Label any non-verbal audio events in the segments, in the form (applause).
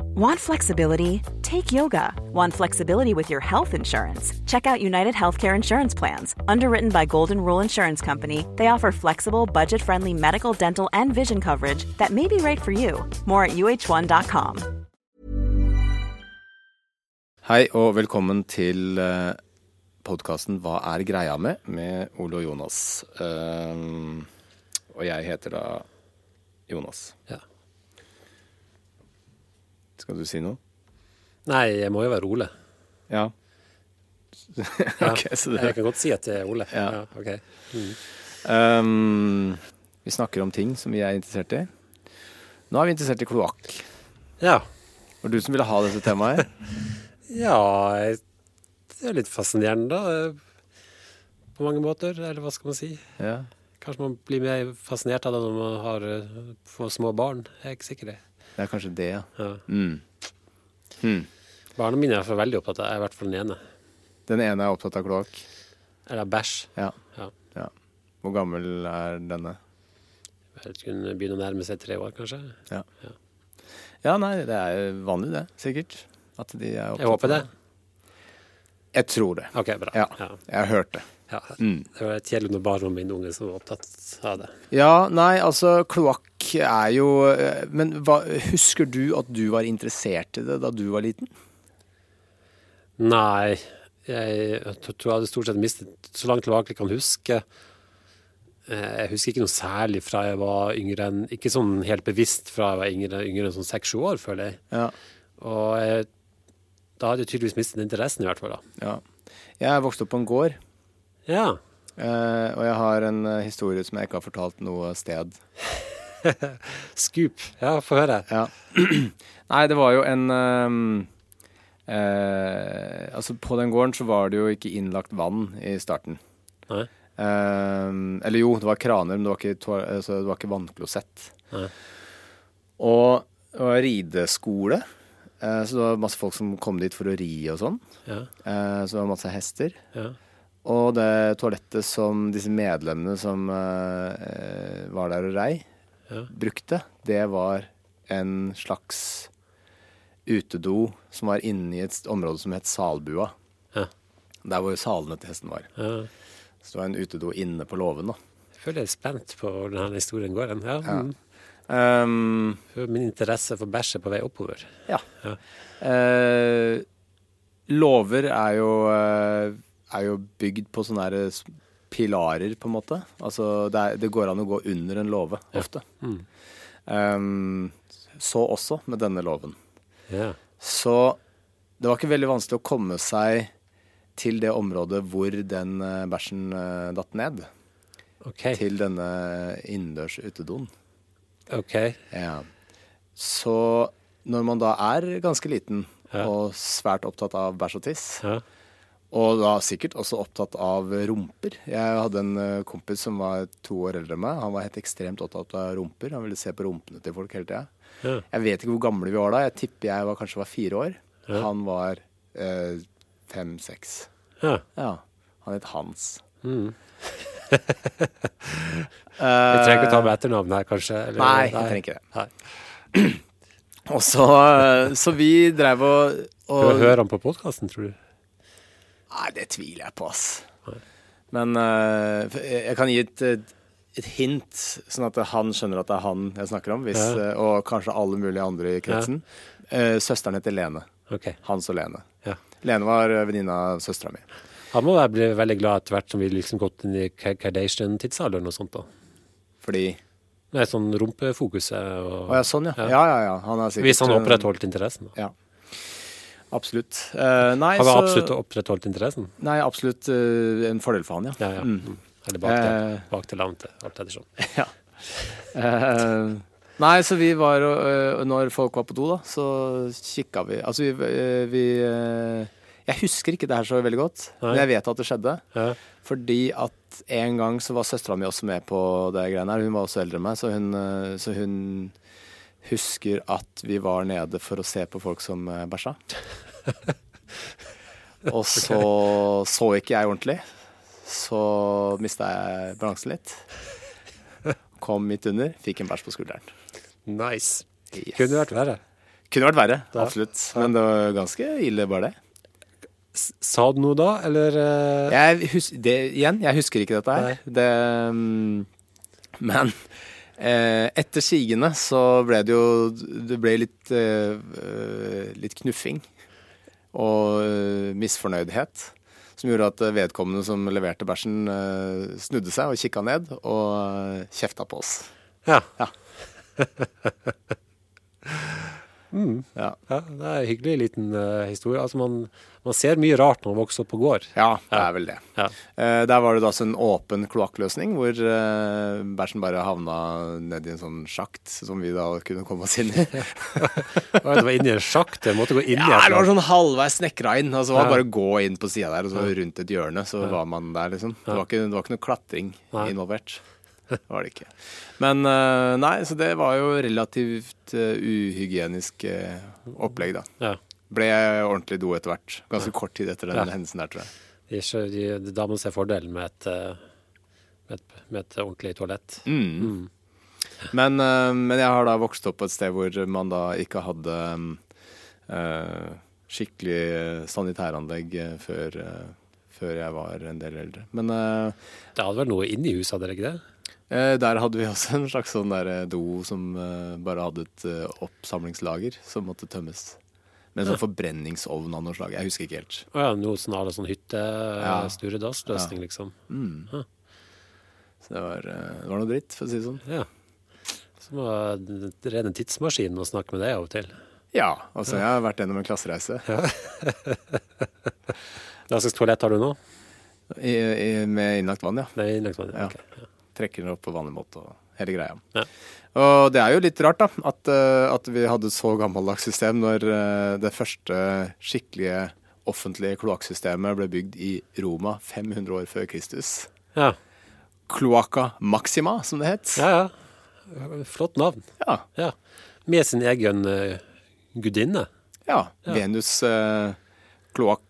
Want flexibility? Take yoga. Want flexibility with your health insurance? Check out United Healthcare Insurance Plans. Underwritten by Golden Rule Insurance Company, they offer flexible, budget friendly medical, dental, and vision coverage that may be right for you. More at uh1.com. Hei og velkommen til uh, podkasten Hva er greia med? med Ole og Jonas. Um, og jeg heter da Jonas. Ja. Skal du si noe? Nei, jeg må jo være Ole. Ja. (laughs) okay, det Jeg kan godt si at jeg er Ole. Ja. ok. um, Vi snakker om ting som vi er interessert i. Nå er vi interessert i kloakk. Ja. Var det du som ville ha dette temaet? (laughs) ja det er litt fascinerende, da. På mange måter, eller hva skal man si. ja. Kanskje man blir mer fascinert av det når man har, eh, får små barn. Jeg er ikke sikker. det. Det er kanskje det, ja. Ja. Mm. Hmm. Barna mine er i hvert fall veldig opptatt av, i hvert fall den ene. Den ene er opptatt av kloakk. Eller bæsj. Ja. Ja. ja. Hvor gammel er denne? Jeg vet ikke, Hun begynner å nærme seg tre år, kanskje. Ja. Ja, nei, det er vanlig det, sikkert. At de er opptatt Jeg håper det. Jeg tror det. OK, bra. Ja. Ja. Jeg har hørt det. Ja. Mm. Det var et kjedelig når bare min unge som var opptatt av det. Ja, nei, altså kloakk er jo eh, Men hva, husker du at du var interessert i det da du var liten? Nei, jeg, jeg tror jeg hadde stort sett mistet så langt tilbake jeg kan huske. Eh, Jeg husker ikke noe særlig fra jeg var yngre enn Ikke sånn helt bevisst fra jeg var yngre, yngre enn sånn seks-sju år, føler jeg. Ja. Og jeg, da hadde jeg tydeligvis mistet interessen, i hvert fall. da. ja. Jeg er vokst opp på en gård, Ja. eh, og jeg har en eh, historie som jeg ikke har fortalt noe sted. (laughs) Scoop. Ja, få høre. Ja. (clears throat) Nei, det var jo en um, eh, Altså, på den gården så var det jo ikke innlagt vann i starten. Nei. Ehm, eller jo, det var kraner, men det var ikke, altså, det var ikke vannklosett. Nei. Og det var rideskole, eh, så det var masse folk som kom dit for å ri og sånn. Ja. Eh, så det var masse hester. Ja. Og det toalettet som disse medlemmene som eh, var der og rei, Ja. brukte, det var en slags utedo som var inne i et område som het Salbua. Ja. Der hvor salene til hesten var. ja. Så det var en utedo inne på låven, da. Jeg føler jeg er spent på hvor denne historien går. Den. Ja. Ja. Ehm, Min interesse for bæsj er på vei oppover. ja. Ja. Uh, låver er jo, eh, er jo bygd på sånne her pilarer, på en måte. Altså, det, er, det går an å gå under en låve, ofte. Mm. Um, så også med denne låven. Ja. Så det var ikke veldig vanskelig å komme seg til det området hvor den eh, bæsjen eh, datt ned. OK. Til denne innendørs utedoen. ok. Ja. Så når man da er ganske liten Ja. og svært opptatt av bæsj og tiss, Ja. Og da sikkert også opptatt av rumper Jeg hadde en eh, kompis som var to år eldre enn meg. Han var helt ekstremt opptatt av rumper. Han ville se på rumpene til folk hele tida. Ja. Jeg vet ikke hvor gamle vi var da. Jeg tipper jeg var, kanskje var fire år. Ja. Han var eh, fem-seks. ja. Ja. Han het Hans. Mm. Eh, (laughs) Vi trenger ikke ta med etternavn her, kanskje? eller- Nei, jeg trenger ikke det. Nei. (clears throat) Og så, eh, så vi drev og, og Hører han på podkasten, tror du? Nei, det tviler jeg på, ass. Men uh, jeg kan gi et, et- hint, sånn at han skjønner at det er han jeg snakker om, hvis, Ja. eh, og kanskje alle mulige andre i kretsen. Eh, søsteren heter Lene. Okay. Hans og Lene. Ja. Lene var venninna av søstera mi. Han må da bli veldig glad etter hvert som vi liksom gått inn i Kardashian-tidsalderen og sånt. da. Fordi Nei, sånn rumpefokuset og Å ja, sånn, ja. Ja. Ja, ja, ja. Han er sikkert Hvis han opprettholdt interessen. da. Ja. Absolutt. Uh, nei, Har vi så, absolutt opprettholdt interessen? Nei, absolutt uh, en fordel for han, ja. Ja, ja. Mm. Mm. Eller bak til, Eh. bak til langt, alt ettersom. ja. Uh, Nei, så vi var Når folk var på do, da, så kikka vi Altså, vi, vi Jeg husker ikke det her så veldig godt, Nei. men jeg vet at det skjedde. Ja. Fordi at en gang så var søstera mi også med på det greiene her. Hun var også eldre enn meg, så hun, så hun husker at vi var nede for å se på folk som øh, bæsja. (laughs) Og så så ikke jeg ordentlig. Så mista jeg balansen litt. Kom midt under, fikk en bæsj på skulderen. Nice. Yes. Kunne vært verre. Kunne vært verre, da. absolutt. Men det var ganske ille, bare det. Sa du noe da, eller eh, Jeg husker, det. Igjen, jeg husker ikke dette her. Det, mm, men eh, etter sigende så ble det jo Det ble litt, eh, eh, litt knuffing og eh, misfornøydhet. Som gjorde at vedkommende som leverte bæsjen, eh, snudde seg og kikka ned og eh, kjefta på oss. Ja. Ja. (laughs) Ja. ja. Det er en hyggelig liten uh, historie. Altså, man, man ser mye rart når man vokser opp på gård. Ja, det er vel det. Ja. Uh, der var det da altså en åpen kloakkløsning, hvor uh, bæsjen bare havna ned i en sånn sjakt som vi da kunne komme oss inn i. (laughs) Det var inni en sjakt. Jeg måtte gå inn i Ja, det var sånn halvveis snekra inn. Altså, det var bare å gå inn på sida der, og så rundt et hjørne, så var man der, liksom. Det var ikke, det var ikke noe klatring Nei. involvert. Det (laughs) var det ikke. Men eh, nei, så det var jo relativt eh, uhygienisk eh, opplegg, da. ja. Ble ordentlig do etter hvert. Ganske kort tid etter den Ja. hendelsen der, tror jeg. De, da må man se fordelen med et, med et, med et ordentlig toalett. Mm. Men, eh, men jeg har da vokst opp på et sted hvor man da ikke hadde uh, skikkelig sanitæranlegg før, uh, før jeg var en del eldre. Men uh, Det hadde vært noe inni huset, hadde dere ikke det? Eh, der hadde vi også en slags sånn der eh, do som eh, bare hadde et oppsamlingslager som måtte tømmes. Med en sånn forbrenningsovn av noe slag. Jeg husker ikke helt. Å ja, noe sånn alle sånn hytte, Ja. liksom. Mm. Så det var, det var noe dritt, for å si det sånn. Ja. Som å en tidsmaskinen og snakke med deg av og til. Ja, altså jeg har vært gjennom en klassereise. (laughs) Hva slags toalett har du nå? I, i, med innlagt vann, ja. Er innlagt vann. Ja. ok. Trekker den opp på vanlig måte og hele greia. Ja. Og det er jo litt rart da, at, eh, at vi hadde et så gammeldags system når eh, det første skikkelige offentlige kloakksystemet ble bygd i Roma 500 år før Kristus. Ja. Cloaca Maxima, som det het. ja, ja. Flott navn. Ja. Ja. Med sin egen uh, gudinne. ja. Venus uh, kloak,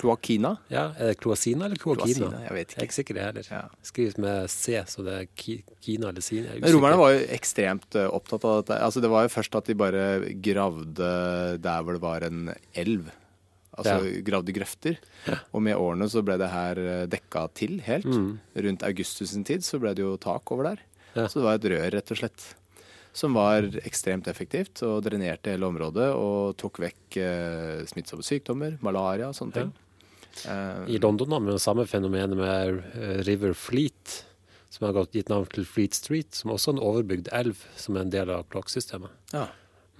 Kloakina. Ja, Er det kloasina eller kloakina? Kloasina, jeg vet ikke. Jeg er ikke sikker det heller. Ja. Skrives med C, så det er Kina eller Sina. Men romerne var jo ekstremt eh, opptatt av dette. Altså, det var jo først at de bare gravde der hvor det var en elv. Altså Ja. gravde grøfter. Og med årene så ble det her eh, dekka til helt. Rundt Augustus sin tid så ble det jo tak over der. Ja. Så det var et rør, rett og slett. Som var ekstremt effektivt og drenerte hele området og tok vekk eh, smittsomme sykdommer, malaria og sånne ting. Eh, I London har vi det samme fenomenet med eh, River Fleet, som har gitt navn til Fleet Street, som også er en overbygd elv som er en del av kloakksystemet. Ja.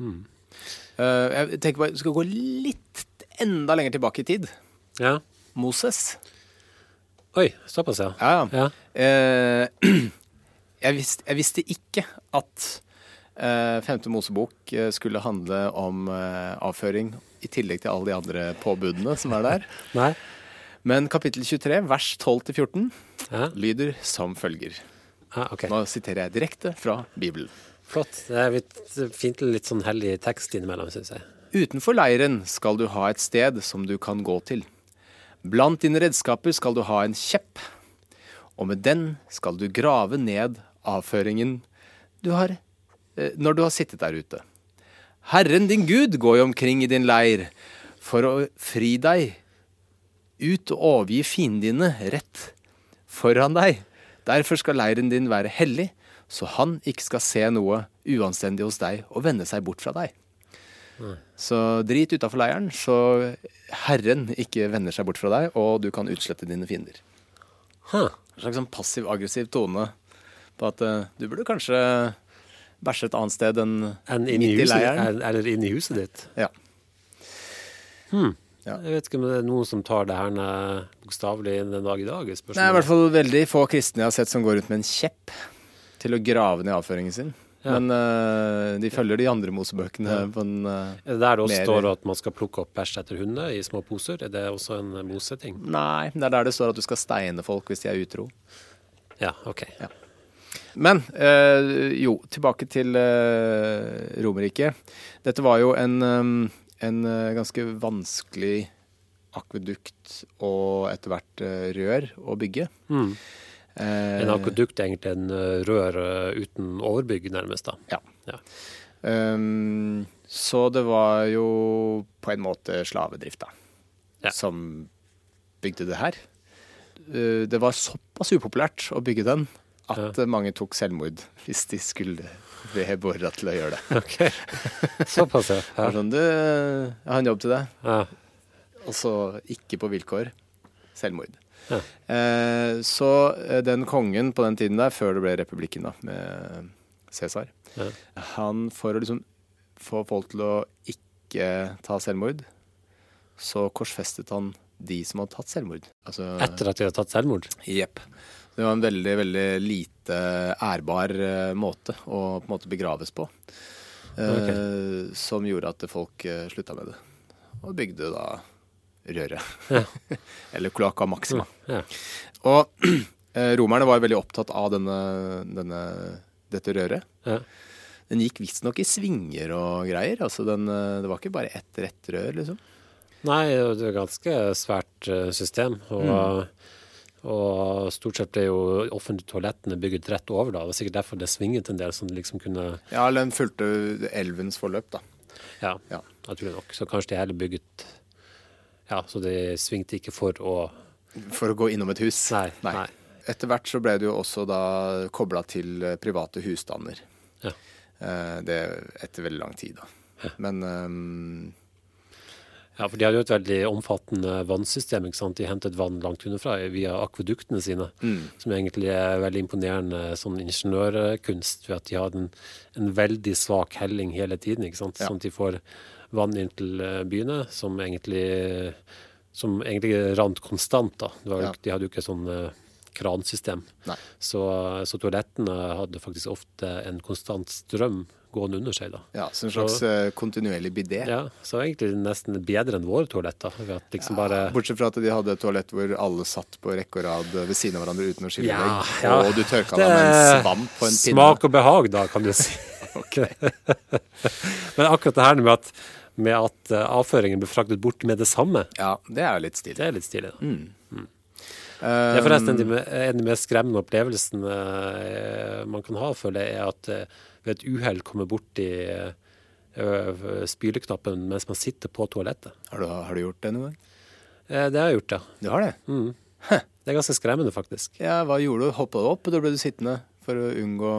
Eh, jeg tenker bare, skal gå litt enda lenger tilbake i tid. Ja. Moses. Oi, såpass, ja. Ja, ja. Ja. Eh, (clears throat) jeg, visste, jeg visste ikke at Femte Mosebok eh, skulle handle om eh, avføring i tillegg til alle de andre påbudene som er der. (laughs) Nei? Men kapittel 23, vers 12-14, Ja. lyder som følger. ja, okay. Nå siterer jeg direkte fra Bibelen. Flott. Det er litt, fint litt sånn hellig tekst innimellom, syns jeg. Utenfor leiren skal du ha et sted som du kan gå til. Blant dine redskaper skal du ha en kjepp, og med den skal du grave ned avføringen du har eh, når du har sittet der ute. Herren din Gud går jo omkring i din leir for å fri deg ut og overgi fiendene dine rett foran deg. Derfor skal leiren din være hellig, så han ikke skal se noe uanstendig hos deg og vende seg bort fra deg. Så drit utafor leiren, så Herren ikke vender seg bort fra deg, og du kan utslette dine fiender. Huh. En slags sånn passiv-aggressiv tone på at uh, du burde kanskje bæsje et annet sted enn en midt i leiren. eller- inne inni huset ditt. Ja. Ja. Jeg vet ikke om det er noen som tar det her bokstavelig den dag i dag. Spørsmålet. Er i hvert fall veldig få kristne jeg har sett som går rundt med en kjepp til å grave ned avføringen sin. Men uh, de følger de andre Mosebøkene på en uh, Er det der det også Mer- står at man skal plukke opp bæsj etter hunder i små poser? Er det også en moseting? Nei, det er der det står at du skal steine folk hvis de er utro. Ja, OK. Men eh, jo, tilbake til uh, Romerriket. Dette var jo en, um, en eh, ganske vanskelig akvedukt og etter hvert eh, rør å bygge. Mm. Eh, En akvedukt er egentlig en eh, rør eh, uten overbygg, nærmest. da. Ja. Ja. Um, så det var jo på en måte slavedrift, da, Ja. som bygde det her. Det var såpass upopulært å bygge den at mange tok selvmord hvis de skulle bli bora til å gjøre det. (laughs) Okay. Såpass, ja. Ja. sånn, du, jeg har en jobb til deg. ja. Og så ikke på vilkår. Selvmord. Ja. Eh, så eh, den kongen på den tiden der, før det ble republikken da, med Cæsar, Ja. han for å liksom få folk til å ikke ta selvmord, så korsfestet han de som hadde tatt selvmord. Altså, Etter at de hadde tatt selvmord? Jepp. Det var en veldig, veldig lite ærbar eh, måte å på en måte begraves på. Eh, Som gjorde at folk uh, slutta med det. Og bygde da røret. (laughs) Eller Cloaca Maxima. Ja. Og (clears throat) eh, romerne var veldig opptatt av denne, denne, dette røret. ja. Den gikk visstnok i svinger og greier. Altså den, eh, det var ikke bare ett rett rør, liksom. Nei, det er ganske svært eh, system. Og, og stort sett ble jo offentlige toalettene bygget rett over. da. Det var sikkert derfor det svinget en del, som liksom kunne Ja, eller den fulgte elvens forløp, da. Ja, Ja. naturlig nok. Så kanskje de heller bygget Ja, så de svingte ikke for å For å gå innom et hus. Nei, nei. Etter hvert så ble det jo også da kobla til eh, private husstander. Ja. Eh, Det etter veldig lang tid, da. Men ehm, Ja, for de hadde jo et veldig omfattende vannsystem. ikke sant? De hentet vann langt underfra via akveduktene sine, som egentlig er veldig imponerende sånn ingeniørkunst, ved at de hadde en, en veldig svak helling hele tiden. ikke sant? Ja. Sånn at de får vann inn til eh, byene som egentlig, som egentlig rant konstant. da. Var, Ja. De hadde jo ikke sånn eh, kransystem. Nei. Så, så toalettene hadde faktisk ofte en konstant strøm gående under seg. da. ja, så en slags så, kontinuerlig bidé. Ja, så egentlig nesten bedre enn våre toaletter. Liksom bare Bortsett fra at de hadde et toalett hvor alle satt på rekke og rad ved siden av hverandre uten å skille Ja, vegg. ja. Og du tørka deg med en svamp på en pinne. Smak og behag, da, kan du si. (laughs) (laughs) Men akkurat det her med at, med at eh, avføringen ble fraktet bort med det samme, Ja, det er jo litt stilig. det er litt stilig. da. Mm. Det er forresten en av de mest skremmende opplevelsene eh, man kan ha, føler jeg, er at eh, ved et uhell kommer borti uh, spyleknappen mens man sitter på toalettet. Har, du, har du gjort det noen gang? Eh, det har jeg gjort, ja. Du har det? Det er ganske skremmende, faktisk. Ja, hva gjorde du? Hoppa du opp, eller ble du sittende for å unngå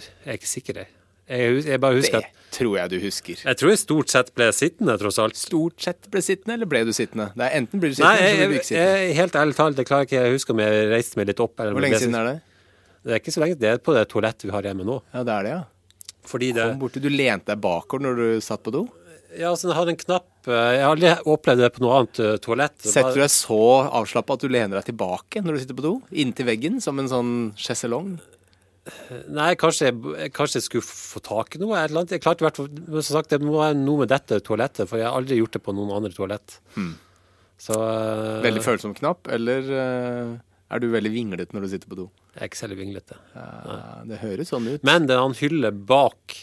Jeg er ikke sikker, jeg. Jeg, jeg bare husker Det at tror jeg du husker. Jeg tror jeg stort sett ble sittende, tross alt. Stort sett ble sittende, eller ble du sittende? Det er Enten blir du Nei, sittende, jeg, eller så blir du ikke sittende. jeg, helt ærlig talt, jeg klarer ikke jeg husker om jeg reiste meg litt opp. Eller Hvor lenge siden er det? Det er ikke så lenge. Det er på det toalettet vi har hjemme nå. Ja, det er det, ja. Fordi det Kom borti, Du lente deg bakover når du satt på do. Ja, altså, den har en knapp eh, Jeg har aldri opplevd det på noe annet eh, toalett. Setter du deg så avslappa at du lener deg tilbake når du sitter på do? Inntil veggen, som en sånn sjeselong? Nei, kanskje jeg, kanskje jeg skulle få tak i noe. et eller annet. Jeg klarte hvert men som sagt, Det må være noe med dette toalettet, for jeg har aldri gjort det på noen andre toalett. Så uh, Veldig følsom knapp, eller eh, er du veldig vinglete når du sitter på do? Jeg er ikke særlig vinglete. Ja, det høres sånn ut. Men det er en hylle bak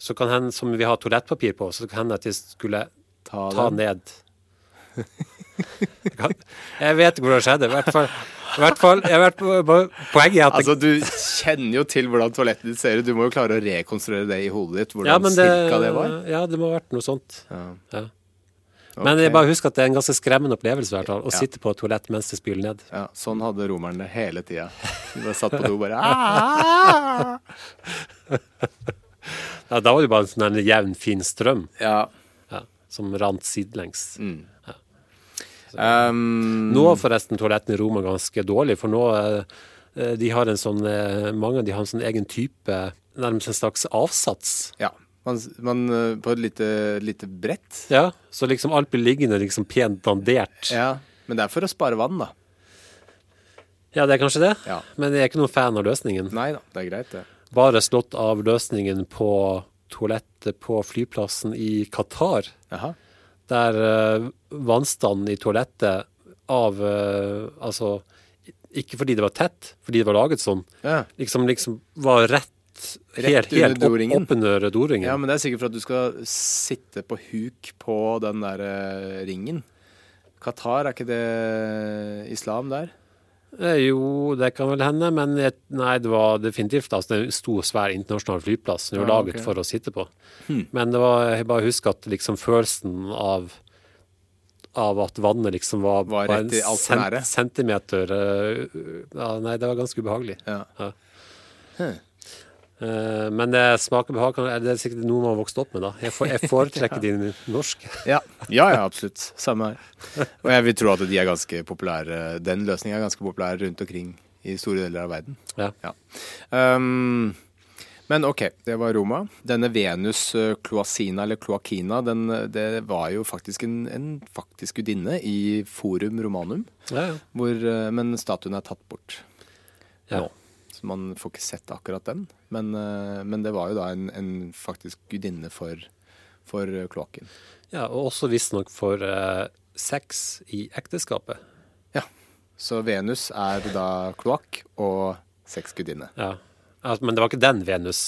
så kan hende, som vi har toalettpapir på, så kan hende at jeg skulle Ta ta ned. Jeg vet ikke hvordan det skjedde. I hvert fall, i hvert fall Poenget er at Altså, Du kjenner jo til hvordan toalettet ditt ser ut. Du må jo klare å rekonstruere det i hodet ditt. Hvordan ja, det, cirka det var. ja, det må ha vært noe sånt. Ja. Ja. Men jeg bare husker at det er en ganske skremmende opplevelse hvert fall, å Ja. sitte på et toalett mens det spyler ned. Ja, Sånn hadde romerne hele tida. De satt på do og bare! (laughs) Ja, da var det bare en sånn jevn, fin strøm Ja. ja, som rant sidelengs. Mm. Um, Nå er forresten toalettene i Roma ganske dårlig, for nå eh, de har en sånn, eh, mange av de har en sånn egen type, nærmest en slags avsats. Ja. Man, man eh, På et lite, lite brett. Ja, så liksom alt blir liggende liksom pent dandert. Ja. Men det er for å spare vann, da. Ja, det er kanskje det, Ja. men jeg er ikke noen fan av løsningen. Nei da, det er greit, det. bare slått av løsningen på toalettet på flyplassen i Qatar, Jaha. der uh, vannstanden i toalettet av uh, Altså ikke fordi det var tett, fordi det var laget sånn, Ja. liksom, liksom var rett, Rett helt, under doringen. opp doringen. ja, men det er sikkert for at du skal sitte på huk på den der uh, ringen. Qatar, er ikke det islam der? Eh, Jo, det kan vel hende, men et, nei, det var definitivt altså, en stor, svær internasjonal flyplass. Den var Ja, laget ok. Hmm. for å sitte på. Men det var, jeg bare husker at liksom følelsen av av at vannet liksom var, Var bare rett i altfor nære. centimeter eh, ja, Nei, det var ganske ubehagelig. Ja. Eh, men det smaker behag. Det er sikkert noe man har vokst opp med, da. Jeg, får, jeg foretrekker de norske. (laughs) Ja, ja, ja absolutt. Samme her. Og jeg vil tro at de er ganske populære. Den løsningen er ganske populær rundt omkring i store deler av verden. Ja. Ja. Um, men OK, det var Roma. Denne Venus cloacina, eller cloacina, den, eh, det var jo faktisk en, en faktisk gudinne i Forum Romanum. Ja, ja. Hvor, eh, men statuen er tatt bort Ja. nå. Man får ikke sett akkurat den. Men, eh, men det var jo da en, en faktisk gudinne for, for eh, kloakken. ja og også visstnok for eh, sex i ekteskapet. Ja. Så Venus er da kloakk og sexgudinne. Ja. Altså, men det var ikke den Venus.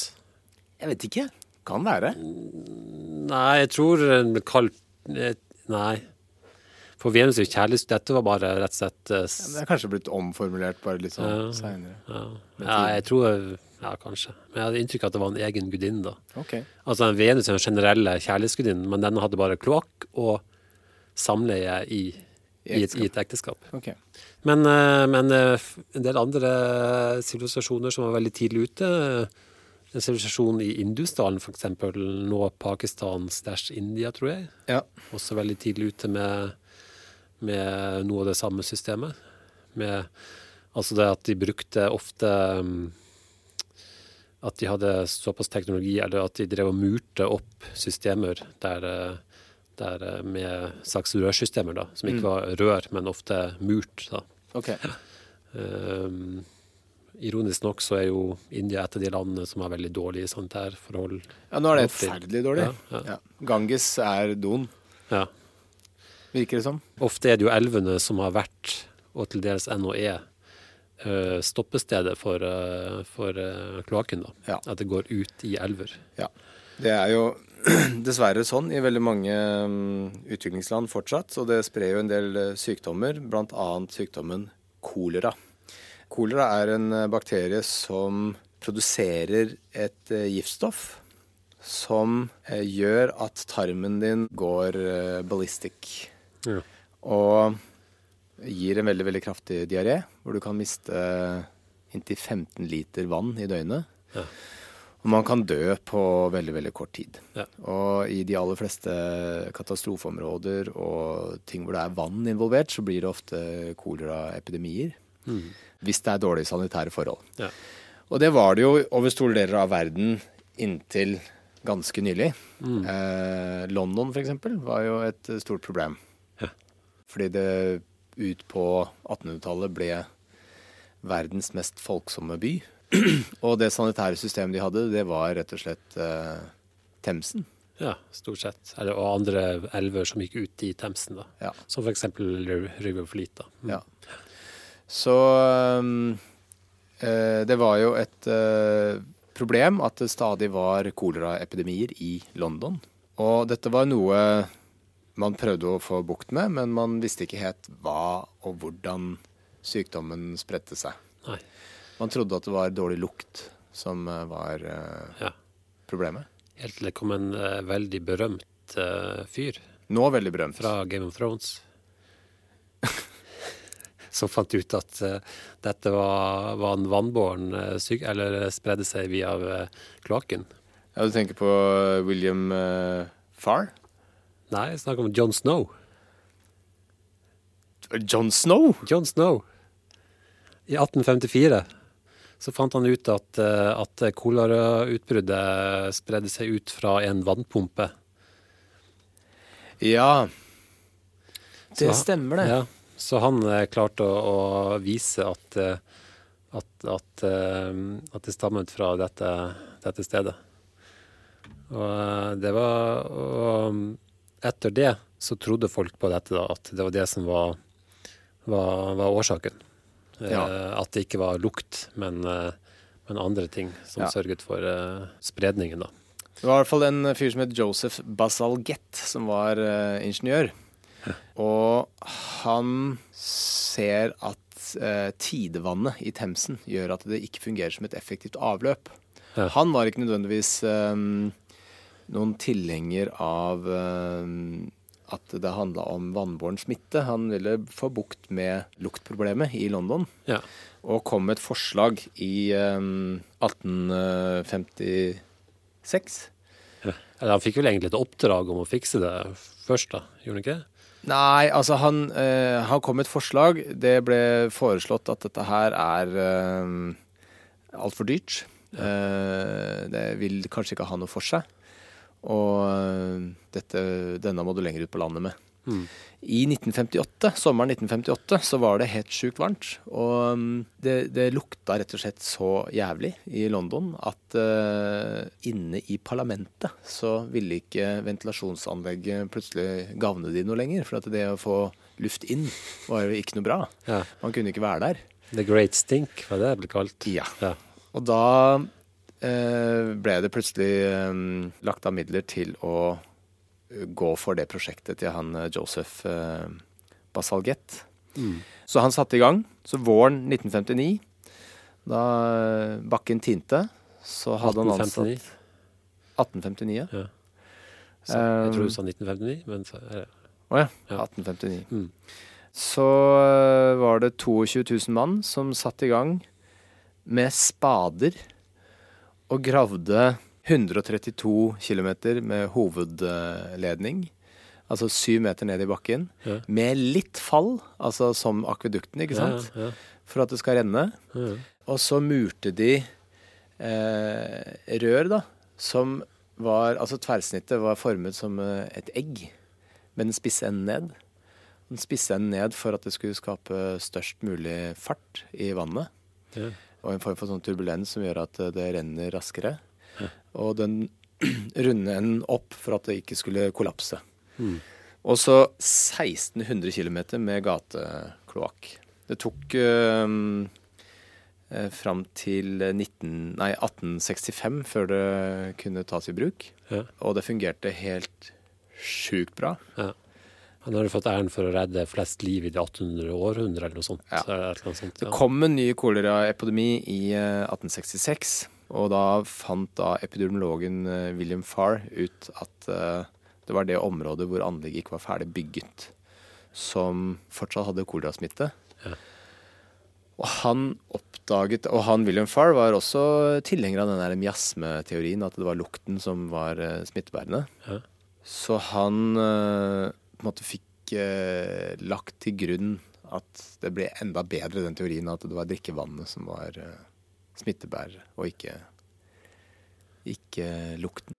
Jeg vet ikke. Kan være. Nei, jeg tror den ble kalt... Nei. For Venus er jo kjærlighet. Dette var bare rett og slett uh, Det er kanskje blitt omformulert bare litt sånn Ja. seinere. ja. Ja, jeg tror Ja, kanskje. Men jeg hadde inntrykk av at det var en egen gudinne, da. Okay. Altså en Venus er den generelle kjærlighetsgudinnen, men den hadde bare kloakk og samleie i, I et, i et ekteskap. Okay. Men, eh, men eh, en del andre sivilisasjoner som var veldig tidlig ute En sivilisasjon i Indusdalen, f.eks. Nå Pakistan slash India, tror jeg. Ja. Også veldig tidlig ute med, med noe av det samme systemet. Med, altså det at de brukte ofte mm, At de hadde såpass teknologi, eller at de drev og murte opp systemer der, der eh, med slags rørsystemer, da, som ikke var rør, men ofte murt. da. Ok. Um, ironisk nok så er jo India et av de landene som har veldig dårlige sanitærforhold. Ja, nå er det forferdelig dårlig. Ja, ja. Ja. Ganges er doen, Ja. Virker det som. Ofte er det jo elvene som har vært, og til dels ennå er, eh, stoppestedet for, eh, for eh, kloakken. Ja. At det går ut i elver. Ja. Det er jo (clears throat) dessverre sånn i veldig mange mm, utviklingsland fortsatt, og det sprer jo en del sykdommer, bl.a. sykdommen kolera. Kolera er en bakterie som produserer et giftstoff som gjør at tarmen din går ballistic. Ja. Og gir en veldig, veldig kraftig diaré, hvor du kan miste inntil 15 liter vann i døgnet. Ja. Og man kan dø på veldig, veldig kort tid. Ja. Og i de aller fleste katastrofeområder og ting hvor det er vann involvert, så blir det ofte koleraepidemier. Hvis det er dårlige sanitære forhold. Ja. Og det var det jo over store deler av verden inntil ganske nylig. Eh, London f.eks. var jo et stort problem. Fordi det ut på 1800-tallet ble verdens mest folksomme by. (clears throat) og det sanitære systemet de hadde, det var rett og slett eh, Themsen. ja, stort sett. Eller, og andre elver som gikk ut i Themsen. da. Ja. Som f.eks. River Mm. Ja. Så um, eh, det var jo et eh, problem at det stadig var koleraepidemier i London. Og dette var noe man prøvde å få bukt med, men man visste ikke helt hva og hvordan sykdommen spredte seg. Nei. Man trodde at det var dårlig lukt som eh, var uh, Ja. problemet. Helt til det kom en uh, veldig berømt uh, fyr Nå veldig berømt. fra Game of Thrones. (laughs) Som fant ut at dette var, var en vannbåren syk... Eller spredde seg via kloakken. Ja, du tenker på William Farr? Nei, jeg snakker om John Snow. John Snow? John Snow. I 1854 så fant han ut at, eh, at kolerautbruddet spredde seg ut fra en vannpumpe. Ja. Det Så- stemmer, det. Ja, så han eh, klarte å, å vise at, eh, at, at, at det stammet fra dette, dette stedet. Og det var og Etter det så trodde folk på dette, da, at det var det som var, var, var årsaken. Eh, At det ikke var lukt, men, eh, men andre ting som Ja. sørget for eh, spredningen, da. Det var i hvert fall en fyr som het Joseph Basalgett, som var eh, ingeniør. Og han ser at eh, tidevannet i Themsen gjør at det ikke fungerer som et effektivt avløp. Ja. Han var ikke nødvendigvis eh, noen tilhenger av eh, at det handla om vannbåren smitte. Han ville få bukt med luktproblemet i London, Ja. og kom med et forslag i eh, 1856. Eller han fikk vel egentlig et oppdrag om å fikse det først, da. Gjorde han ikke det? Nei, altså han, eh, han kom med et forslag. Det ble foreslått at dette her er eh, altfor dyrt. Eh, det vil kanskje ikke ha noe for seg. Og eh, dette, denne må du lenger ut på landet med. I 1958, sommeren 1958 så var det helt sjukt varmt. Og mm, det, det lukta rett og slett så jævlig i London at uh, inne i parlamentet så ville ikke ventilasjonsanlegget plutselig gavne de noe lenger. For at det å få luft inn var jo ikke noe bra. Ja. Man kunne ikke være der. The Great Stink, var det det ble kalt? Ja. ja. Og da ble det plutselig eh, lagt av midler til å eh, gå for det prosjektet til han eh, Joseph Basalget. Mm. Så han satte i gang. Så våren 1959, da eh, bakken tinte, så hadde han 1859. ansatt 1859, ja. Ja. Så, jeg tror du sa 1959, men så er det Å ja. Ja. 1859. Mm. Så eh, var det 22 000 mann som satte i gang med spader og gravde 132 km med hovedledning. Altså syv meter ned i bakken. Ja. Med litt fall, altså som akvedukten, ikke sant? Ja, ja, For at det skal renne. ja. Og så murte de eh, rør, da, som var Altså tverrsnittet var formet som eh, et egg, med den spisse enden ned. Den spisse enden ned for at det skulle skape størst mulig fart i vannet. Ja. Og en form for sånn turbulens som gjør at eh, det renner raskere. Og den (clears throat) runde enden opp for at det ikke skulle kollapse. Og så 1600 km med gatekloakk. Det tok eh, fram til 19, nei, 1865 før det kunne tas i bruk. Ja. Og det fungerte helt sjukt bra. Ja. Han har fått æren for å redde flest liv i det 1800 århundret, eller noe sånt. Ja. Er eller noe sånt, Det kom en ny koleraepidemi i eh, 1866, og da fant da epidemiologen eh, William Farr ut at eh, det var det området hvor anlegget ikke var ferdig bygget, som fortsatt hadde kolerasmitte. Ja. Og han oppdaget Og han William Farr var også tilhenger av den der miasmeteorien, at det var lukten som var eh, smittebærende. Ja. Så han eh, på en måte fikk eh, lagt til grunn at det ble enda bedre, den teorien, at det var drikkevannet som var eh, smittebærer, og ikke, ikke lukten.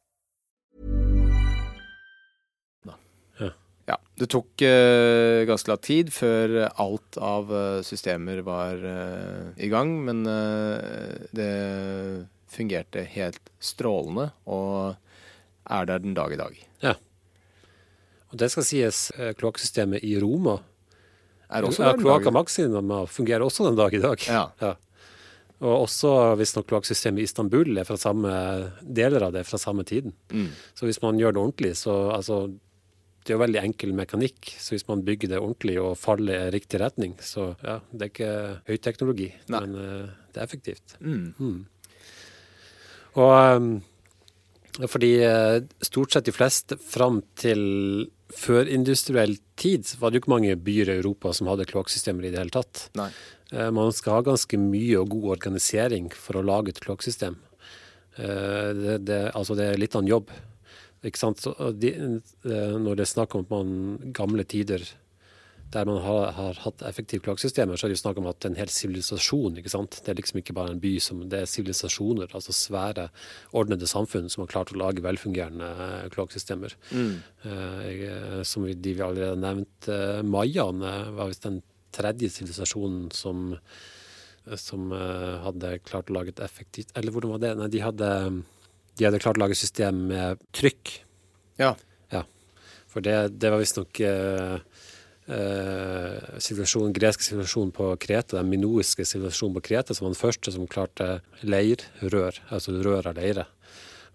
Ja, Det tok uh, ganske lang tid før alt av uh, systemer var uh, i gang, men det fungerte helt strålende og er der den dag i dag. Ja. Og det skal sies, kloakksystemet i Roma Er også ja, Kloakka. Maxima fungerer også den dag i dag. Ja. Og også visstnok kloakksystemet i Istanbul er fra samme deler av det fra samme tiden. Mm. Så hvis man gjør det ordentlig, så altså Det er jo veldig enkel mekanikk, så hvis man bygger det ordentlig og faller i riktig retning, så ja, det er ikke høyteknologi, men uh, det er effektivt. Mm. Og um, fordi uh, stort sett de fleste fram til førindustriell tid var det jo ikke mange byer i Europa som hadde kloakksystemer i det hele tatt. Nei. Uh, Man skal ha ganske mye og god organisering for å lage et kloakksystem. Det, det, altså det er litt av en jobb. De, eh, når det er snakk om man gamle tider der man har, har hatt effektive klagesystemer, så er det jo snakk om at en hel sivilisasjon ikke sant? Det er liksom ikke bare en by, som, det er sivilisasjoner, altså svære, ordnede samfunn som har klart å lage velfungerende klagesystemer. Mm. Eh, som vi, de vi allerede har nevnt. Eh, Mayaene var visst den tredje sivilisasjonen som, som eh, hadde klart å lage et effektivt Eller hvordan var det? Nei, de hadde, de hadde klart å lage system med trykk. Ja. Ja. For det, det var visstnok uh, sivilisasjonen, gresk sivilisasjon på Kreta, den minoiske sivilisasjonen på Kreta, som var den første som klarte leirrør, altså rør av leire.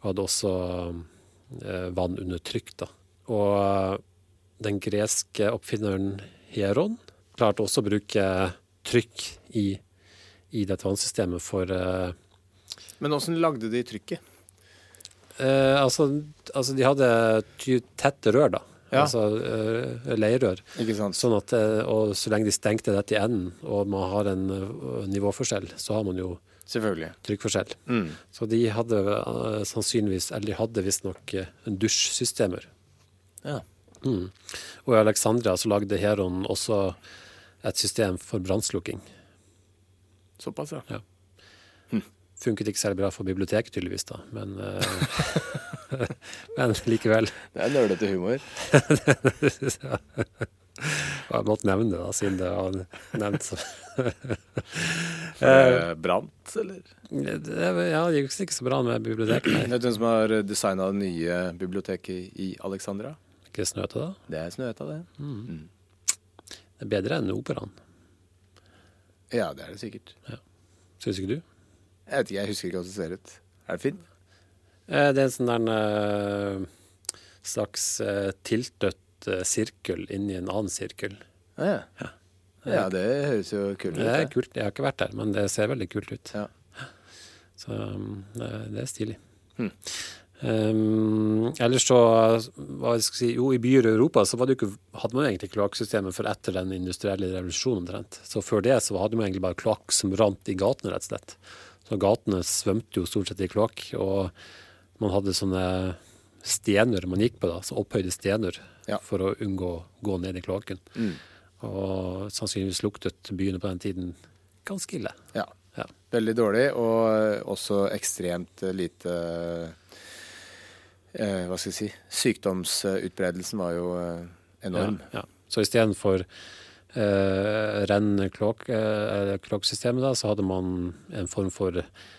Og hadde også uh, vann under trykk. da. Og den greske oppfinneren Hieron klarte også å bruke trykk i, i dette vannsystemet for uh, Men åssen lagde de trykket? Eh, altså, altså, de hadde tette rør, da. Ja. Altså uh. Ikke sant? Sånn at, eh, og så lenge de stengte dette i enden, og man har en eh, nivåforskjell, så har man jo trykkforskjell. Mm. Så de hadde uh, sannsynligvis, eller de hadde visstnok uh, dusjsystemer. Ja. Mm. Og i Alexandria så lagde Heron også et system for brannslukking. Såpass, ja. Ja. Funket ikke særlig bra for biblioteket, tydeligvis, da, men, eh, (laughs) men likevel. Det er nerdete humor. (laughs) Jeg måtte nevne det, da, siden det var nevnt. (laughs) Eh, Brant, eller? Ja, det gikk ikke så bra med biblioteket. Vet du hvem som har designa det nye biblioteket i Alexandra? Ikke Snøhetta, da. Det er Snøhetta, det. Det er bedre enn operaen, Ja, det er det sikkert. syns ikke du? Jeg vet ikke, jeg husker ikke hvordan det ser ut. Er det fint? Eh, Det er en sånn der eh, slags eh, tiltøtt sirkel inni en annen sirkel. Ja, ja. ja det høres jo kult ut. Det er kult. Jeg har ikke vært der, men det ser veldig kult ut. Ja. Så um, det det er stilig. Hmm. Um, ellers så, hva jeg skal si, jo i byer i Europa så ikke, hadde man jo egentlig kloakksystemet før etter den industrielle revolusjonen omtrent. Så før det så hadde man egentlig bare kloakk som rant i gatene, rett og slett. Så gatene svømte jo stort sett i kloakk, og man hadde sånne stener man gikk på, da, så opphøyde stener, Ja. for å unngå å gå ned i kloakken. Mm. Og sannsynligvis luktet byene på den tiden ganske ille. Ja. Ja. Veldig dårlig, og også ekstremt lite eh, Hva skal jeg si Sykdomsutbredelsen var jo eh, enorm. Ja, ja. Så istedenfor uh, renn-kloakksystemet, da, så hadde man en form for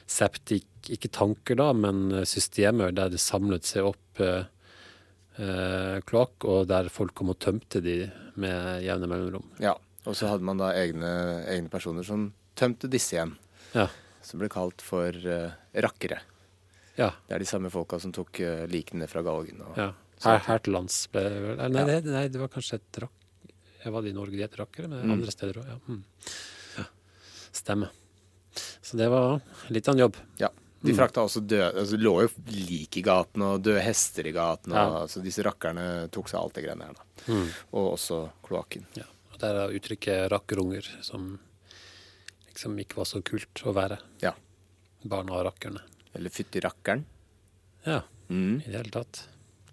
septik, ikke tanker da, men systemer der det samlet seg opp uh, kloakk, og der folk kom og tømte de med jevne mellomrom. Ja. Og så hadde man da egne, egne personer som tømte disse igjen. Ja. Som ble kalt for uh, rakkere. ja. Det er de samme folka som tok uh, likene fra galgen. Og, ja. Her, her til lands ble det vel Nei, det, nei, det var kanskje et rakk... Jeg var det i Norge, de het rakkere, men andre steder òg, ja. Mm. ja. Stemmer. Så det var litt av en jobb. Ja. De frakta også døde altså, Det lå jo lik i gatene, og døde hester i gatene. Ja. Altså, disse rakkerne tok seg alt det greiene her. da. Mm. Og også kloakken. Ja, og der er uttrykket rakkerunger, som liksom ikke var så kult å være. Ja. Barna av rakkerne. Eller fytti rakkeren. Ja, Mm. i det hele tatt.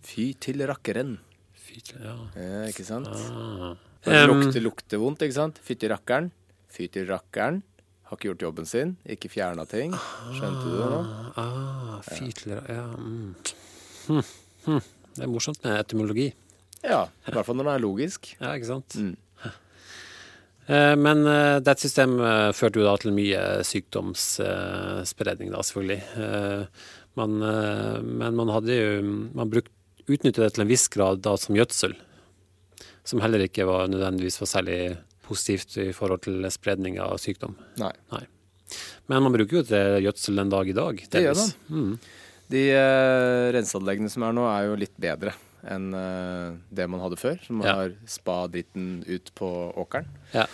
Fy til rakkeren. Fy til, ja. Ja, ikke sant? Ah. Det lukter, lukter vondt, ikke sant? Fytti rakkeren. Fytti rakkeren. Har ikke gjort jobben sin. Ikke fjerna ting. Skjønte du det nå? Ah, fy til ra- Ja. Mm. Hm, hm. Det er morsomt med etymologi. Ja. I hvert fall når det er logisk. Ja, ikke sant? Mm. Eh, Men eh, dette systemet førte jo da til mye sykdomsspredning, da, selvfølgelig. Eh, Man, eh, men man hadde jo Man brukte, utnyttet det til en viss grad da som gjødsel. Som heller ikke var nødvendigvis var særlig positivt i forhold til spredning av sykdom. Nei. Nei. Men man bruker jo til gjødsel den dag i dag. Det gjør man. man. De uh, renseanleggene som er nå, er jo litt bedre enn uh, det man hadde før. Som Ja. har spa dritten ut på åkeren. Ja.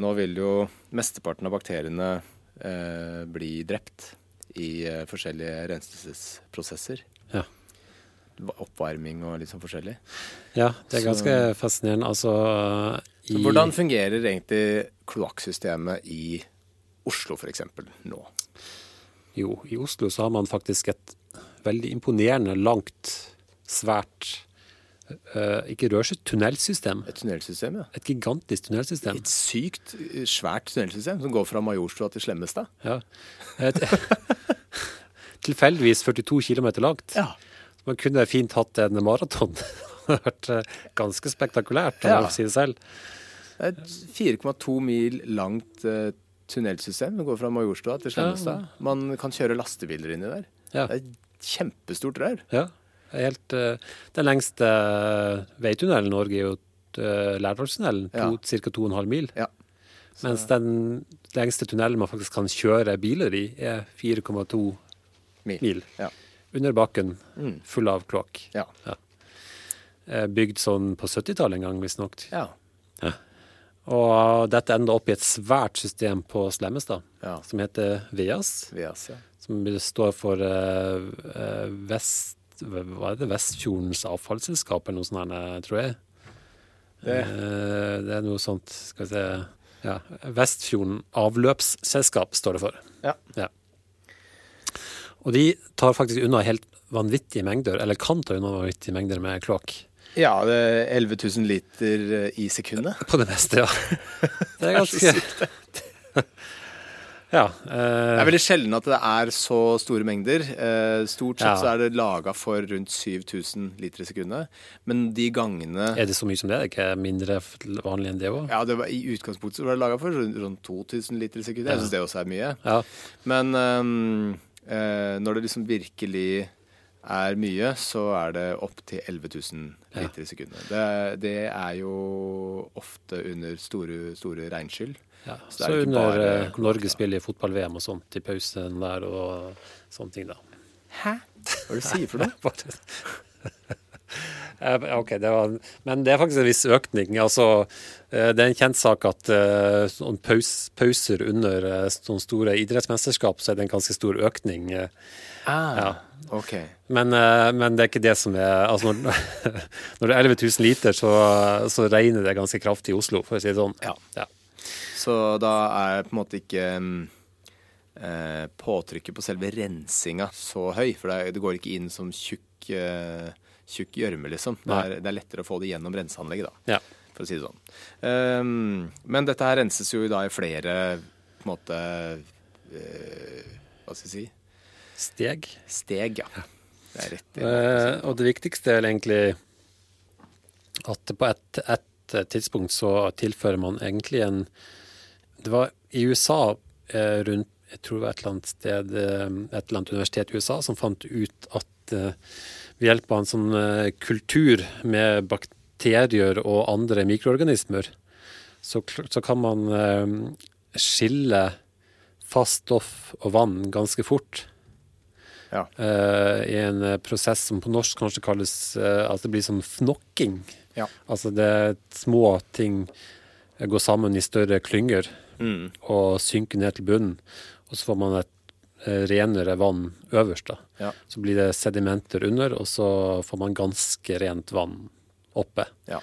Nå vil jo mesteparten av bakteriene uh, bli drept i forskjellige renselsesprosesser. Oppvarming og litt sånn forskjellig. ja, det er Så- ganske fascinerende. Altså Så i hvordan fungerer egentlig kloakksystemet i Oslo f.eks. nå? Jo, i Oslo så har man faktisk et veldig imponerende langt, svært Uh, Ikke rørsett, tunnelsystem. Et tunnelsystem, ja. Et gigantisk tunnelsystem. Et sykt eh, svært tunnelsystem som går fra Majorstua til Slemmestad. Ja. Et, (laughs) tilfeldigvis 42 km langt. Ja. Man kunne fint hatt en maraton. (laughs) Det hadde vært eh, ganske spektakulært, om Ja. si det selv. Det er et 4,2 mil langt uh, tunnelsystem som går fra Majorstua til Slemmestad. Man kan kjøre lastebiler inni der. Ja. Det er et kjempestort rør. Ja. det Helt, uh, den lengste veitunnelen i Norge er jo uh, Lærdalstunnelen, Ja. ca. 2,5 mil. Ja. Mens den lengste tunnelen man faktisk kan kjøre biler i, er 4,2 Mil. mil. Ja. Under bakken, Mm. full av kloakk. Ja. ja. Bygd sånn på 70-tallet en gang, visstnok. ja. Og dette ender opp i et svært system på Slemmestad, Ja. som heter VEAS. VEAS, ja. Som står for eh, eh, Vest... Hva er det? Vestfjordens avfallsselskap, eller noe sånt, her, tror jeg. Det, Uh, det er noe sånt, skal vi se ja. Vestfjorden avløpsselskap står det for. Ja. ja. Og de tar faktisk unna helt vanvittige mengder, eller kan ta unna vanvittige mengder med kloakk. ja, det er 11 000 liter eh, i sekundet. På det meste, ja. (laughs) Det er ganske (laughs) Ja. Det Eh, er veldig sjelden at det er så store mengder. Eh, stort sett Ja. så er det laga for rundt 7000 liter i sekundet. Men de gangene er det så mye som det? Er det ikke mindre vanlig enn det òg? Ja, det var, I utgangspunktet så var det laga for rundt rundt 2000 liter i sekundet. Jeg syns det også er mye. Ja. Men ehm, eh, når det liksom virkelig er mye, så er det opp til 11 000 liter i sekundet. Det, det er jo ofte under store, store regnskyll. Ja. Så Så, er under bare eh, Norge spiller fotball-VM og sånt i pausen der og sånne ting, da. Hæ? Hva er det du sier for noe? (laughs) Eh, Ok, det var, men det er faktisk en viss økning. Altså, eh, det er en kjent sak at sånn paus, pauser under sånne store idrettsmesterskap, så er det en ganske stor økning. Ah, Ja. OK. Men, men det er ikke det som er altså Når, (laughs) når det er 11 000 liter, så, så regner det ganske kraftig i Oslo, for å si det sånn. Ja. Ja. Så da er på en måte ikke eh, påtrykket på selve rensinga så høy. For det, det går ikke inn som tjukk tjukk gjørme, liksom. Det er, det er lettere å få det gjennom renseanlegget, da, Ja. for å si det sånn. Um, men dette her renses jo da i flere på en måte uh, Hva skal jeg si Steg. steg, ja. Det er rett. Uh, og det viktigste er egentlig at på et, et tidspunkt så tilfører man egentlig en Det var i USA eh, rundt jeg tror det var et eller annet sted, eh, et eller annet universitet i USA som fant ut at eh, ved hjelp av en sånn eh, kultur med bakterier og andre mikroorganismer, så, så kan man eh, skille fast stoff og vann ganske fort Ja. Uh, i en prosess som på norsk kanskje kalles uh, at det blir sånn fnokking. Ja. Altså det er små ting går sammen i større klynger Mm. og synker ned til bunnen. Og så får man et renere vann øverst. da. Ja. Så blir det sedimenter under, og så får man ganske rent vann oppe. Ja.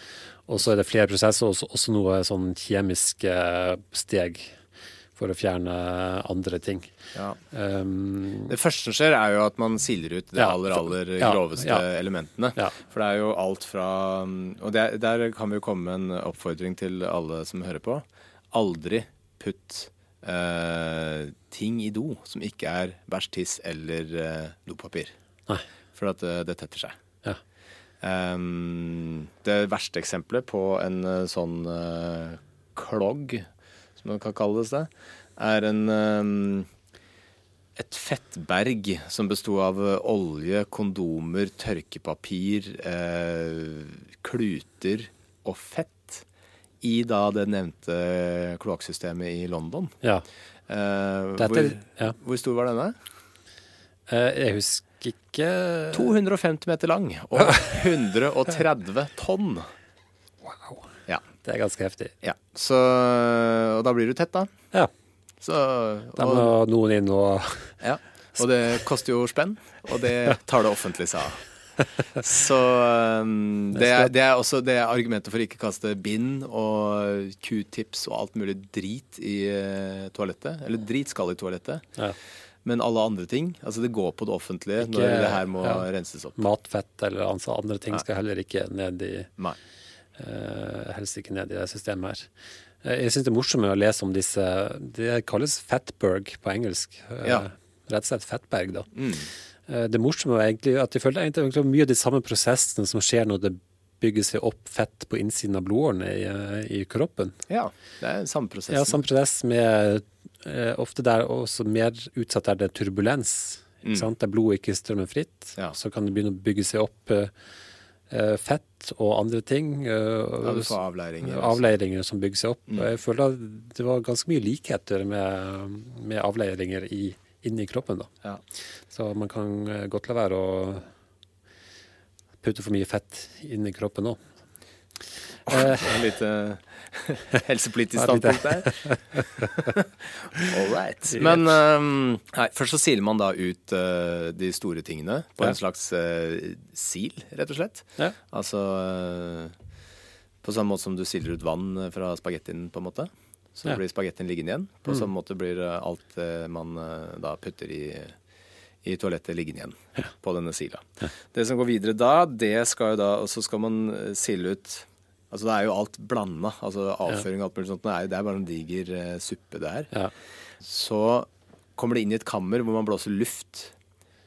Og så er det flere prosesser, og også, noe sånn kjemiske steg for å fjerne andre ting. ja. Um, Det første som skjer, er jo at man siler ut de Ja, aller, aller ja, groveste elementene. For det er jo alt fra Og der, der kan vi jo komme med en oppfordring til alle som hører på. Aldri putt eh, ting i do som ikke er bæsj, tiss eller eh, dopapir. Nei. For at eh, det tetter seg. Ja. Ehm, det verste eksempelet på en eh, sånn eh, klogg, som man kan kalle det, er en ehm, et fettberg som besto av eh, olje, kondomer, tørkepapir, eh, kluter og fett i da det nevnte kloakksystemet i London. Ja. Uh, Dette, hvor, ja. hvor stor var denne? Uh, Jeg husker ikke 250 meter lang og 130 tonn. Wow. Ja. Det er ganske heftig. ja. Så, og da blir du tett, da. Ja. Så, Da må og, noen inn og ja. og det koster jo spenn, og det tar det offentlige seg av. (laughs) Så um, det, er, det er også det er argumentet for å ikke kaste bind og q-tips og alt mulig drit i uh, toalettet. Eller drit skal i toalettet. ja. Men alle andre ting, altså det går på det offentlige Ikke- når det her må ja. renses opp. matfett eller altså andre ting skal heller ikke ned i Nei. Uh, Helst ikke ned i det systemet her. Uh, Jeg syns det er morsomt å lese om disse Det kalles fatberg på engelsk. Eh, Ja. Rett og slett fettberg, da. Mm. Eh, Det morsomme var egentlig at jeg føler egentlig mye av de samme prosessene som skjer når det bygger seg opp fett på innsiden av blodårene i, eh, i kroppen. Ja, det er samme prosess. Ja, samme prosess med eh, ofte der også mer utsatt er det turbulens. Ikke sant? Der blodet ikke strømmer fritt. Ja. Så kan det begynne å bygge seg opp fett og andre ting. Ja, du får avleiringer. avleiringer som bygger seg opp. Mm. jeg føler at det var ganske mye likheter med, med avleiringer i, inni kroppen. Ja. Så man kan eh, godt la være å putte for mye fett inn i kroppen òg. Et lite helsepolitisk standpunkt der. (laughs) All right. Men um, nei, først så siler man da ut eh, de store tingene på en slags eh, sil, rett og slett. Ja. Altså på samme måte som du siler ut vann fra spagettien, på en måte. Så Ja. Mm. blir spagettien liggende igjen. På samme måte blir eh, alt eh, man eh, da putter i i toalettet liggende igjen på denne sila. Det som går videre da, det skal jo da Og så skal man sile ut Altså det er jo alt blanda. Altså avføring og alt mulig sånt. Det er, det er bare en diger suppe det. Ja. Så kommer det inn i et kammer hvor man blåser luft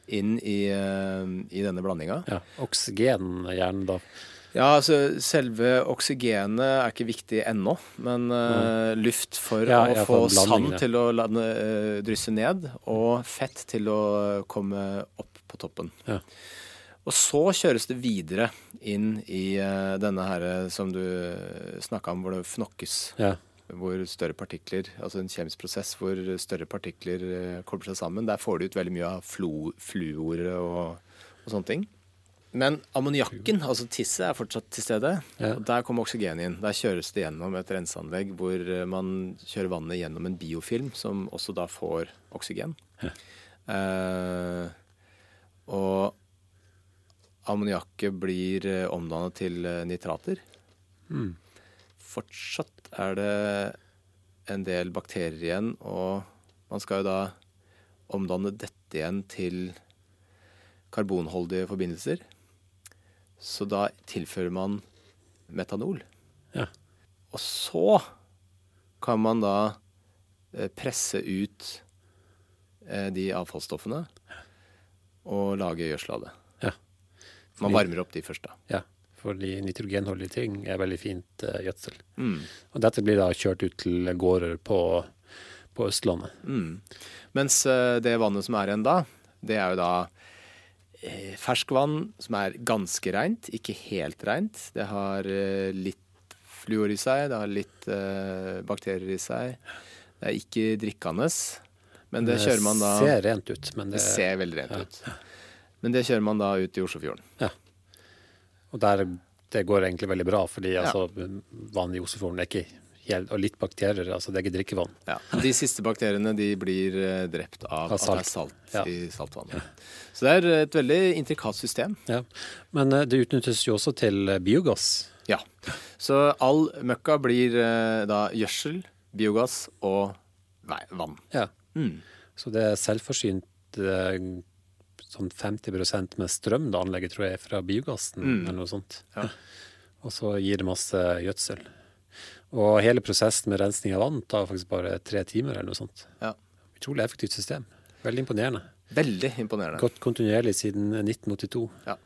inn i, i denne blandinga. ja. Oksygen gjerne, da. Ja, altså selve oksygenet er ikke viktig ennå, men uh, luft for Ja, å få sand til å lande, uh, drysse ned, og fett til å komme opp på toppen. Ja. Og så kjøres det videre inn i uh, denne her som du snakka om, hvor det fnokkes. Ja. Hvor større partikler, altså en kjemisk prosess hvor større partikler kobler seg sammen. Der får du ut veldig mye av flo, fluor og, og sånne ting. Men ammoniakken, altså tisset, er fortsatt til stede. Ja. Og der kommer oksygenet inn. Der kjøres det gjennom et renseanlegg hvor eh, man kjører vannet gjennom en biofilm, som også da får oksygen. Eh, og ammoniakket blir eh, omdannet til nitrater. nitrater. Fortsatt er det en del bakterier igjen, og man skal jo da omdanne dette igjen til karbonholdige forbindelser. Så da tilfører man metanol. Ja. Og så kan man da eh, presse ut eh, de avfallsstoffene og lage gjødsel av det. Ja. Man varmer opp de først, da. ja. Fordi nitrogenholdige ting er veldig fint eh, gjødsel. Mm. Og dette blir da kjørt ut til gårder på, på Østlandet. Mm. Mens det vannet som er igjen da, det er jo da ferskvann som er ganske rent, ikke helt rent. Det har eh, litt fluor i seg, det har litt eh, bakterier i seg. Det er ikke drikkende, men det kjører man da ser rent ut, men det, Det ser veldig rent ut. Men det kjører man da ut i Oslofjorden. Og der, det går egentlig veldig bra, fordi Ja. altså, vann i Oslofjorden er ikke Og litt bakterier, altså det er ikke drikkevann. Ja. De siste bakteriene de blir eh, drept av, Av det salt. salt Ja. i saltvannet. Så det er et veldig intrikat system. Ja. Men eh, det utnyttes jo også til eh, biogass. Ja. Så all møkka blir da gjødsel, biogass og vann. Ja. Mm. Så det er selvforsynt sånn 50% med strøm, da anlegget tror jeg, er fra biogassen eller noe sånt. Ja. Og så gir det masse gjødsel. Og hele prosessen med rensning av vann tar faktisk bare tre timer eller noe sånt. Ja. Utrolig effektivt system. Veldig imponerende. Veldig imponerende. Gått kontinuerlig siden 1982. Ja.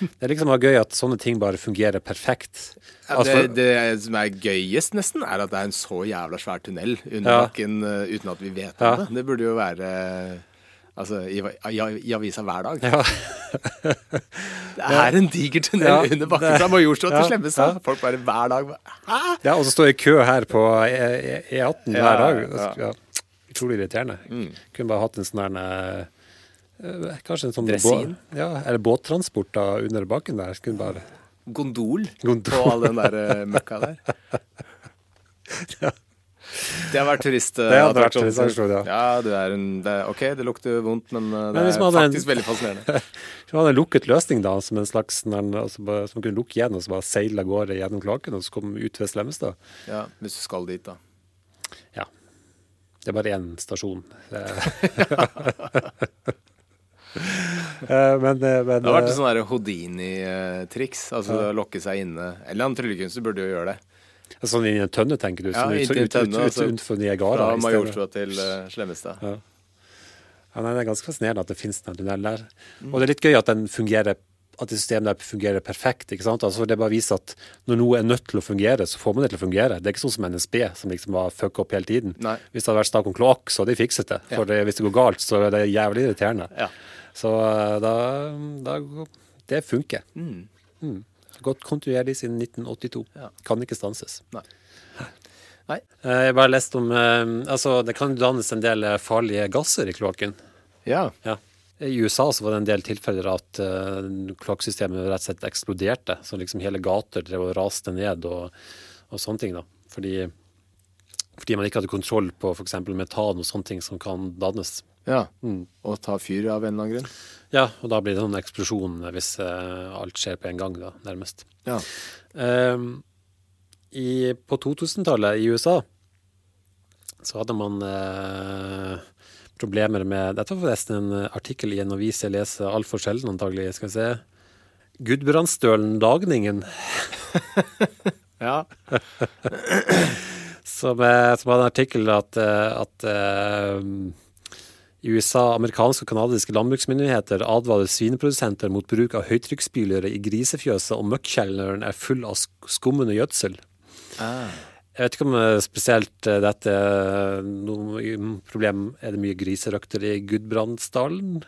Det er liksom gøy at sånne ting bare fungerer perfekt. Ja, Altså, det, det som er gøyest, nesten, er at det er en så jævla svær tunnel under bakken eh, uten at vi vet om Ja. det. Det burde jo være Altså i, i, i avisa hver dag. Ja. (laughs) Det er en diger tunnel Ja, under bakken fra Majorstua til ja, Slemmestad. ja. Folk bare hver dag Hæ? ja, og så står jeg i kø her på E- E- E18 Ja, hver dag. ja. Mm. Ja. Utrolig irriterende. Kunne bare hatt en sånn der eh, Kanskje en sånn Dressin? Ja, eller båttransport da under bakken der. Kunne bare Gondol, Gondol. på all den der eh, møkka der. (laughs) Det har vært. Det turistattraksjon, ja. ja. du er en det er, OK, det lukter vondt, men eh, det Men er faktisk en- veldig fascinerende. (laughs) Så hadde en lukket løsning, da, som en slags altså bare, som man kunne lukke igjen og så bare seile av gårde gjennom kloakken og så komme ut ved Slemmestad. Ja, hvis du skal dit, da. Ja. Det er bare én stasjon. (laughs) Eh, men, eh, men Det har vært eh, et sånn Houdini-triks. Altså lokke seg inne. Eller en tryllekunstner burde jo gjøre det. Sånn inn i en tønne, tenker du? Ja, Sånn ut, inntil en ut, tønne, ut, ut, altså, utenfor Niagara? Fra. Majorstua til uh, Slemmestad. Ja. Ja, nei, det er ganske fascinerende at det finnes den tunnelen der. Mm. Og det er litt gøy at den fungerer at det systemet der fungerer perfekt. ikke sant? Altså Det bare viser at når noe er nødt til å fungere, så får man det til å fungere. Det er ikke sånn som NSB, som liksom var fucka opp hele tiden. Nei. Hvis det hadde vært snakk om kloakk, så hadde de fikset det. For det, hvis det går galt, så er det jævlig irriterende. Ja. Så eh, da, da Det funker. Mm. Gått kontinuerlig siden 1982. Ja. Kan ikke stanses. Nei. (laughs) Nei. Eh, Jeg bare leste om eh, Altså, det kan dannes en del eh, farlige gasser i kloakken. Ja. Ja. I USA så var det en del tilfeller at uh, kloakksystemet rett og slett eksploderte. Så liksom hele gater drev og raste ned og, og sånne ting. da. Fordi, fordi man ikke hadde kontroll på f.eks. metan og sånne ting som kan dannes. ja. Mm. Og ta fyr av en eller annen grunn. Ja, og da blir det sånn eksplosjon hvis eh, alt skjer på en gang, da, nærmest. Ja. Ehm, i, på 2000-tallet i USA så hadde man eh, problemer med Dette var forresten en artikkel i en avis jeg leser altfor sjelden, antagelig. Skal vi se. Gudbrandsdølen Dagningen, (laughs) Ja. som, eh, som hadde en artikkel at, at eh, i USA, amerikanske og kanadiske landbruksmyndigheter advarer svineprodusenter mot bruk av høytrykksspylere i grisefjøset om møkkjelleren er full av sk- skummende gjødsel. Ah. Jeg vet ikke om eh, spesielt eh, dette er noe problem Er det mye griserøkter i Gudbrandsdalen?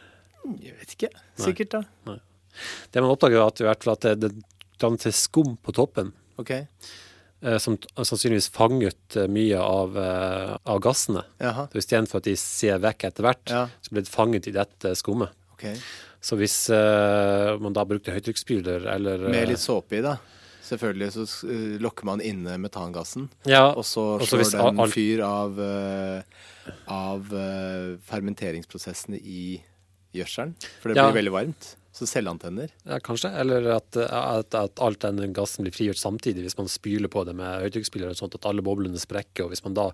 Jeg vet ikke. Sikkert, da. Det man oppdager, er at, at det, danner skum på toppen, OK. Eh, som sannsynligvis fanget eh, mye av, eh, av gassene. Jaha. Så Istedenfor at de ser vekk etter hvert, Ja. så ble det fanget i dette skummet. Okay. Så hvis uh, man da brukte høytrykksspyler eller eh, Med litt såpe i, da. Selvfølgelig så uh, lokker man inne metangassen. ja, Og så slår det den fyr av, uh, av eh, fermenteringsprosessene i gjødselen. For det Ja. blir veldig varmt. Så selvantenner? Ja, kanskje. Eller at, at, at alt den gassen blir frigjort samtidig, hvis man spyler på det med høytrykksspyler, sånn at alle boblene sprekker. Og hvis man da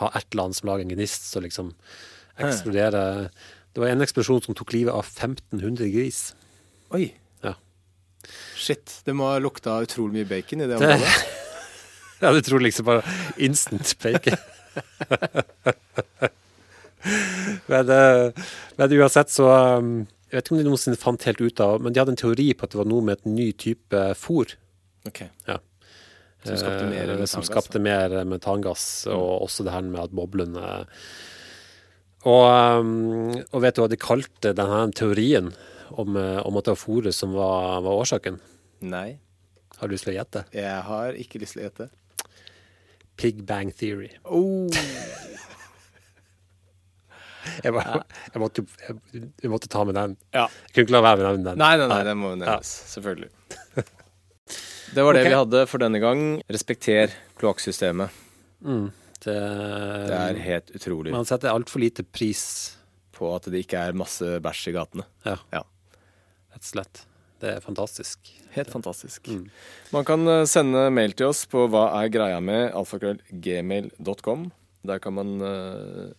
har et eller annet som lager en gnist, så liksom eksploderer Det var en eksplosjon som tok livet av 1500 gris. Oi. Ja. Shit. Det må ha lukta utrolig mye bacon i det Det- området. (laughs) Ja, du tror liksom bare instant bacon. (laughs) men, eh, men uansett så um, Jeg vet ikke om de noensinne fant helt ut av Men de hadde en teori på at det var noe med et ny type fôr. Okay. Ja. Som skapte mer Eh, metangass, Som da. skapte mer metangass, og også det her med at boblene og, um, og vet du hva de kalte denne teorien om, eh, om at det var fôret som var, var årsaken? Nei. Har du lyst til å gjette? Jeg har ikke lyst til å gjette. Pig Bang Theory. Oh. Jeg, bare, jeg, måtte, jeg, jeg måtte ta med den. Ja. Jeg kunne ikke la være med å nevne den. Nei, nei, nei, det må jo nevnes. Selvfølgelig. (laughs) Det var det okay. vi hadde for denne gang. Respekter kloakksystemet. Det, Det er helt utrolig Man setter altfor lite pris, på at det ikke er masse bæsj i gatene. ja, Ja. rett og slett. Det er fantastisk. Helt fantastisk. Man kan eh, sende mail til oss på hva er greia med alfakrøllgmail.com. Der kan man eh,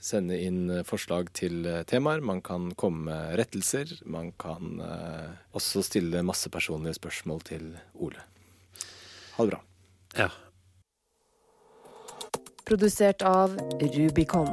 sende inn eh, forslag til eh, temaer. Man kan komme med rettelser. Man kan eh, også stille masse personlige spørsmål til Ole. Ha det bra. Ja. Produsert av Rubicon.